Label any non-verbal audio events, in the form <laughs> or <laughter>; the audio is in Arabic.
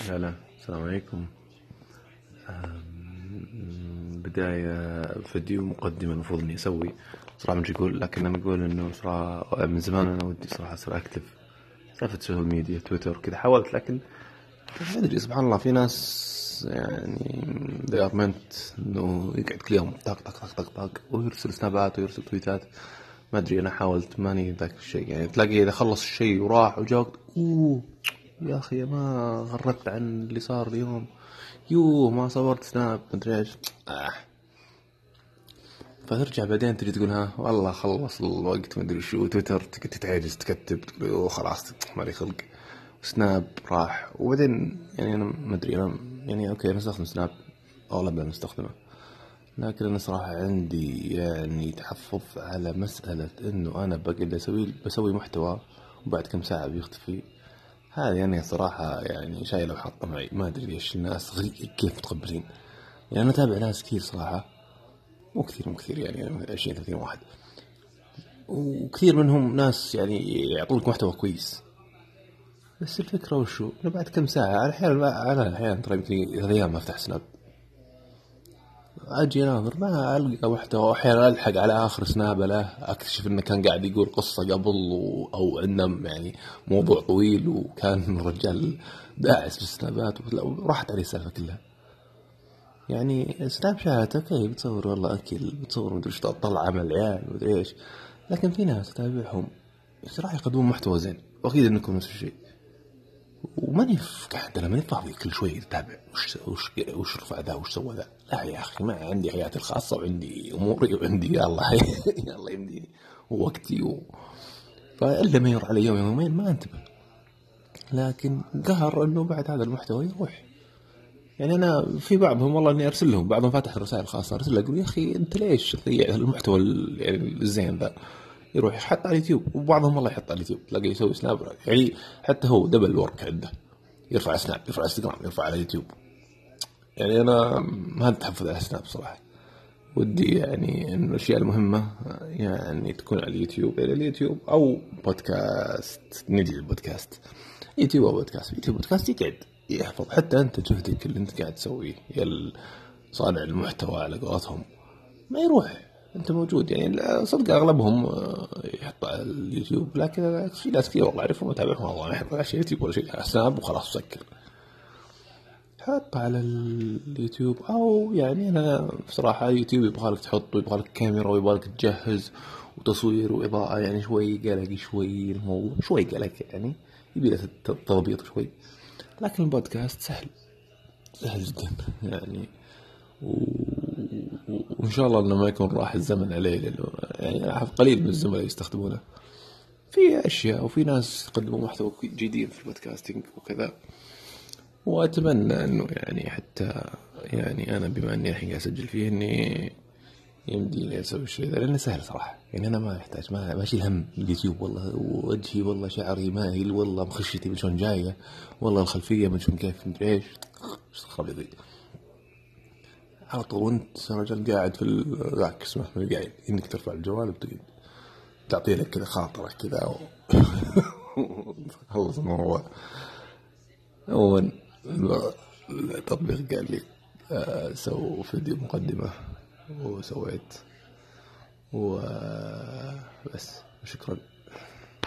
هلا السلام عليكم. بداية فيديو مقدمة المفروض إني أسوي. صراحة مش أقول لكن أنا أقول إنه صراحة من زمان أنا ودي صراحة أصير active. سالفة ال social media تويتر كذا حاولت لكن ما أدري سبحان الله في ناس يعني they are meant إنه يقعد كل يوم طق طق طق طق طق ويرسل سنابات ويرسل تويتات. ما أدري أنا حاولت ماني ذاك الشيء. يعني تلاقي إذا خلص الشيء وراح وجا وقت أوه يا أخي ما غردت عن اللي صار اليوم. يوه ما صورت سناب مدري إيش. آه. فترجع بعدين تجي تقول ها والله خلص الوقت مدري شو تويتر تتعجز تكتب تقول أوه خلاص مالي خلق. سناب راح. وبعدين يعني أنا ما أدري أنا يعني okay أنا أستخدم سناب اغلبها نستخدمه لكن أنا صراحة عندي يعني تحفظ على مسألة إنه أنا بقعد أسوي بسوي محتوى وبعد كم ساعة بيختفي. هذه يعني صراحة يعني شايلة وحاطة معي. ما أدري ليش الناس غري كيف متقبلين. يعني أنا أتابع ناس كثير صراحة. مو كثير مو كثير يعني 20 30 واحد. وكثير منهم ناس يعني يعطونك محتوى كويس. بس الفكرة وشو؟ انه بعد كم ساعة على أحيانا على الاحيان ترى يمكن ثلاث أيام ما افتح سناب أجي اناظر ما ألقى محتوى أحيانا ألحق على آخر سناب له أكتشف إنه كان قاعد يقول قصة قبل و... أو إنه يعني موضوع طويل وكان <laughs> الرجال داعس في السنابات. وراحت عليه السالفة كلها. يعني سناب شات okay بتصور والله أكل بتصور مدري إيش تطلع عمل عيال مدري إيش. لكن في ناس اتابعهم راح يقدمون محتوى زين. واكيد انكم نفس الشيء. وماني قاعد أنا ماني فاضي كل شوي اتابع وش وش وش رفع ذا؟ وش سوى ذا؟ لا يا أخي ما عندي حياتي الخاصة وعندي أموري وعندي يلا <laughs> يلا يمديني ووقتي و... فإلا ما يمر علي يوم يومين ما أنتبه. لكن قهر إنه بعد هذا المحتوى يروح. يعني أنا في بعضهم والله إني أرسل لهم بعضهم فاتح الرسائل الخاصه أرسل له أقول يا أخي أنت ليش تضيع المحتوى يعني الزين ذا؟ يروح يحط على اليوتيوب وبعضهم والله يحط على اليوتيوب تلاقيه يسوي سناب يعني حتى هو double work عنده. يرفع سناب يرفع انستغرام يرفع على اليوتيوب. يعني أنا ما أتحفظ على سناب صراحة. ودي يعني ان الأشياء المهمة يعني تكون على اليوتيوب. إلى اليوتيوب أو بودكاست نجي البودكاست يوتيوب أو بودكاست يوتيوب بودكاست يقعد يحفظ. حتى أنت جهدك اللي أنت قاعد تسويه. يا صانع المحتوى على قولتهم. ما يروح. انت موجود يعني صدق أغلبهم يحط على اليوتيوب لكن في ناس كثير والله أعرفهم اتابعهم والله ما يحط على شيء يوتيوب ولا شيء سناب وخلاص سكر حط على اليوتيوب أو يعني أنا بصراحة اليوتيوب يبغالك تحط ويبغى لك كاميرا ويبغى لك تجهز وتصوير وإضاءة يعني شوي قلق شوي الموضوع شوي قلق يعني يبي له تضبيط شوي. لكن البودكاست سهل سهل جدا يعني و... شاء الله إنه ما يكون راح الزمن عليه لأنه يعني قليل من الزملاء يستخدمونه. في أشياء وفي ناس يقدموا محتوى جديد في البودكاستنج وكذا. وأتمنى إنه يعني حتى يعني أنا بما إني الحين قاعد أسجل فيه إني يمديني أسوي الشيء ذا لأنه سهل صراحة. يعني أنا ما يحتاج ما ماشي الهم اليوتيوب والله وجهي والله شعري مايل والله مخشتي من شلون جاية والله الخلفية من شلون كيف مدري إيش؟ خبيضي على طول وانت رجل قاعد في ذاك اسمه قاعد انك ترفع الجوال وتقعد تعطي لك كذا خاطرك كذا و... <laughs> خلص الموضوع. اول التطبيق قال لي سو فيديو مقدمة وسويت وبس شكرا